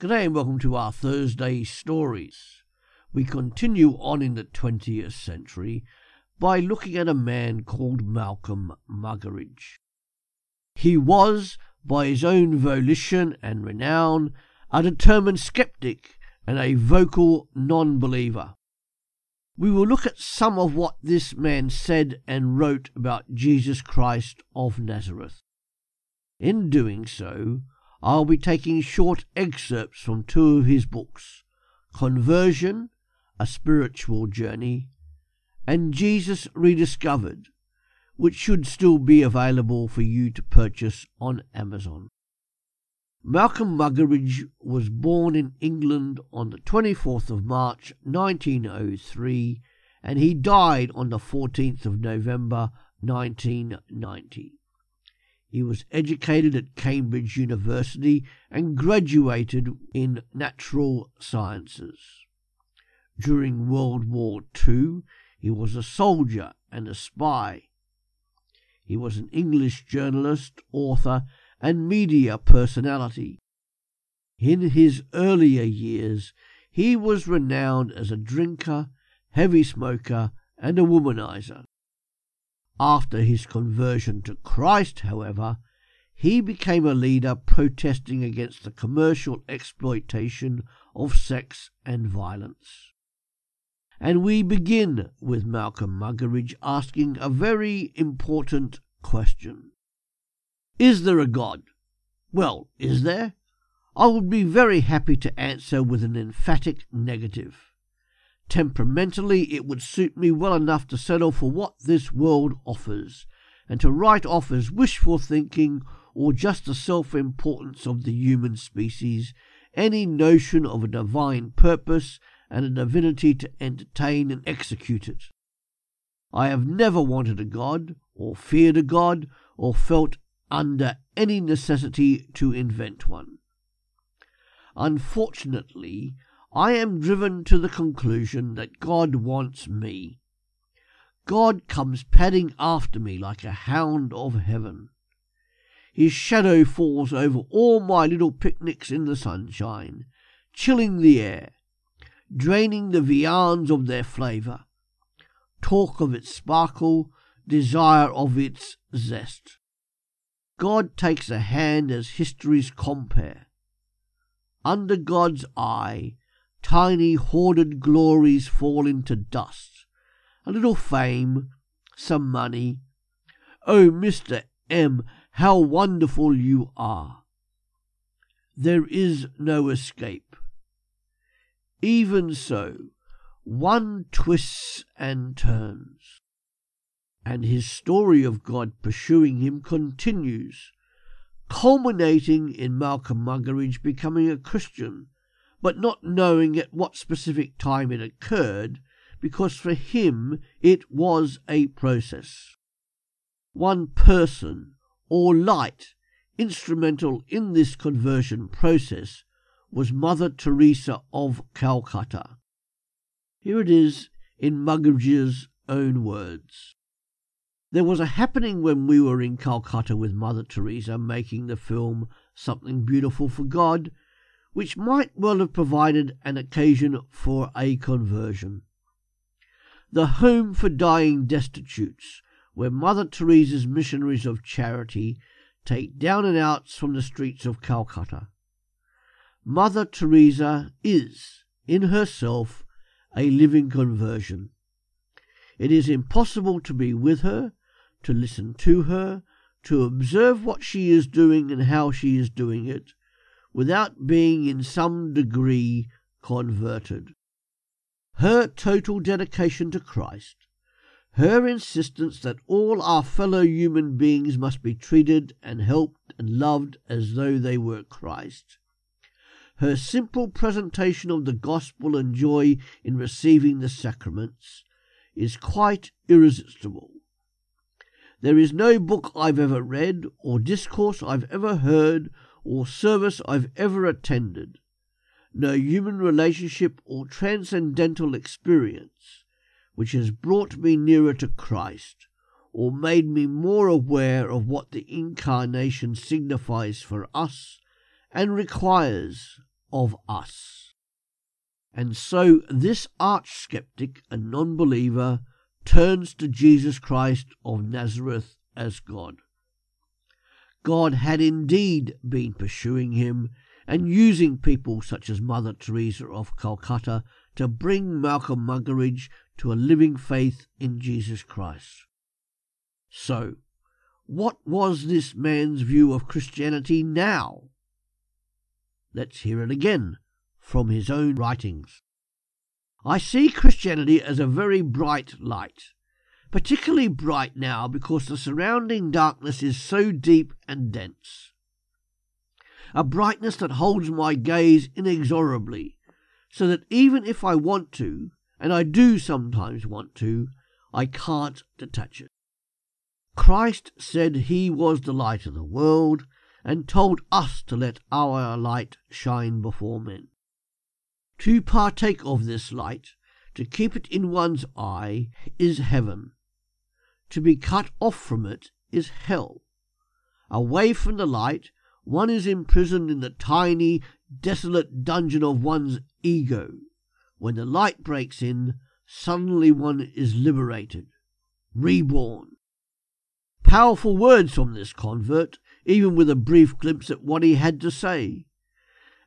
G'day and welcome to our Thursday stories. We continue on in the 20th century by looking at a man called Malcolm Muggeridge. He was, by his own volition and renown, a determined skeptic and a vocal non believer. We will look at some of what this man said and wrote about Jesus Christ of Nazareth. In doing so, I'll be taking short excerpts from two of his books Conversion, A Spiritual Journey, and Jesus Rediscovered, which should still be available for you to purchase on Amazon. Malcolm Muggeridge was born in England on the 24th of March 1903 and he died on the 14th of November 1990. He was educated at Cambridge University and graduated in natural sciences. During World War II, he was a soldier and a spy. He was an English journalist, author, and media personality. In his earlier years, he was renowned as a drinker, heavy smoker, and a womanizer. After his conversion to Christ, however, he became a leader protesting against the commercial exploitation of sex and violence. And we begin with Malcolm Muggeridge asking a very important question Is there a God? Well, is there? I would be very happy to answer with an emphatic negative. Temperamentally, it would suit me well enough to settle for what this world offers, and to write off as wishful thinking or just the self importance of the human species any notion of a divine purpose and a divinity to entertain and execute it. I have never wanted a God, or feared a God, or felt under any necessity to invent one. Unfortunately, I am driven to the conclusion that God wants me. God comes padding after me like a hound of heaven. His shadow falls over all my little picnics in the sunshine, chilling the air, draining the viands of their flavour, talk of its sparkle, desire of its zest. God takes a hand as history's compère. Under God's eye, Tiny hoarded glories fall into dust. A little fame, some money. Oh, Mr. M., how wonderful you are! There is no escape. Even so, one twists and turns, and his story of God pursuing him continues, culminating in Malcolm Muggeridge becoming a Christian but not knowing at what specific time it occurred, because for him it was a process. One person or light instrumental in this conversion process was Mother Teresa of Calcutta. Here it is in Muggeridge's own words. There was a happening when we were in Calcutta with Mother Teresa making the film Something Beautiful for God which might well have provided an occasion for a conversion. The Home for Dying Destitutes, where Mother Teresa's missionaries of charity take down and outs from the streets of Calcutta. Mother Teresa is, in herself, a living conversion. It is impossible to be with her, to listen to her, to observe what she is doing and how she is doing it, without being in some degree converted. Her total dedication to Christ, her insistence that all our fellow human beings must be treated and helped and loved as though they were Christ, her simple presentation of the gospel and joy in receiving the sacraments is quite irresistible. There is no book I've ever read, or discourse I've ever heard, or service I've ever attended, no human relationship or transcendental experience which has brought me nearer to Christ or made me more aware of what the Incarnation signifies for us and requires of us. And so this arch skeptic and non believer turns to Jesus Christ of Nazareth as God. God had indeed been pursuing him and using people such as Mother Teresa of Calcutta to bring Malcolm Muggeridge to a living faith in Jesus Christ. So, what was this man's view of Christianity now? Let's hear it again from his own writings. I see Christianity as a very bright light, particularly bright now because the surrounding darkness is so deep and dense. A brightness that holds my gaze inexorably, so that even if I want to, and I do sometimes want to, I can't detach it. Christ said he was the light of the world, and told us to let our light shine before men. To partake of this light, to keep it in one's eye, is heaven. To be cut off from it is hell. Away from the light, one is imprisoned in the tiny, desolate dungeon of one's ego. When the light breaks in, suddenly one is liberated, reborn. Powerful words from this convert, even with a brief glimpse at what he had to say.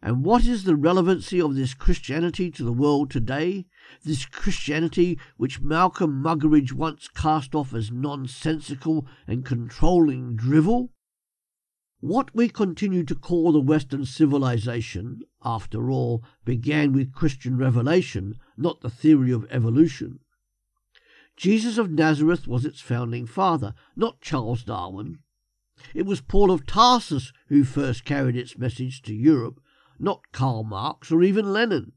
And what is the relevancy of this Christianity to the world today? This Christianity which Malcolm Muggeridge once cast off as nonsensical and controlling drivel? What we continue to call the Western civilization, after all, began with Christian revelation, not the theory of evolution. Jesus of Nazareth was its founding father, not Charles Darwin. It was Paul of Tarsus who first carried its message to Europe, not Karl Marx or even Lenin.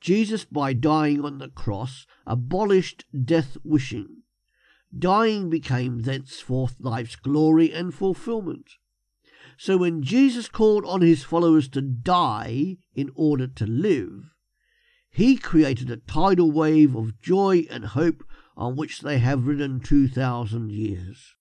Jesus, by dying on the cross, abolished death wishing. Dying became thenceforth life's glory and fulfillment. So when Jesus called on his followers to die in order to live, he created a tidal wave of joy and hope on which they have ridden 2,000 years.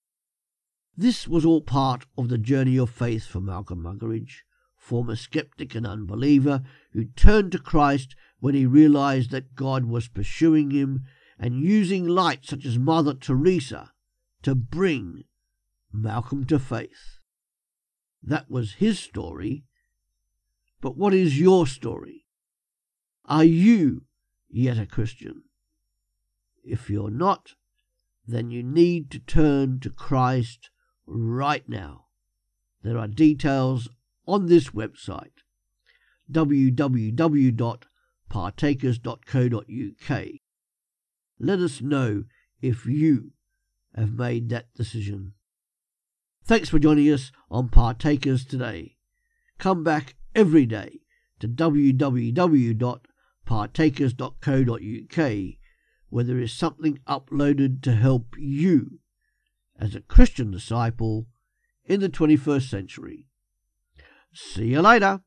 This was all part of the journey of faith for Malcolm Muggeridge former skeptic and unbeliever, who turned to Christ when he realized that God was pursuing him and using light such as Mother Teresa to bring Malcolm to faith. That was his story. But what is your story? Are you yet a Christian? If you're not, then you need to turn to Christ right now. There are details on this website www.partakers.co.uk. Let us know if you have made that decision. Thanks for joining us on Partakers today. Come back every day to www.partakers.co.uk where there is something uploaded to help you as a Christian disciple in the 21st century. See you later.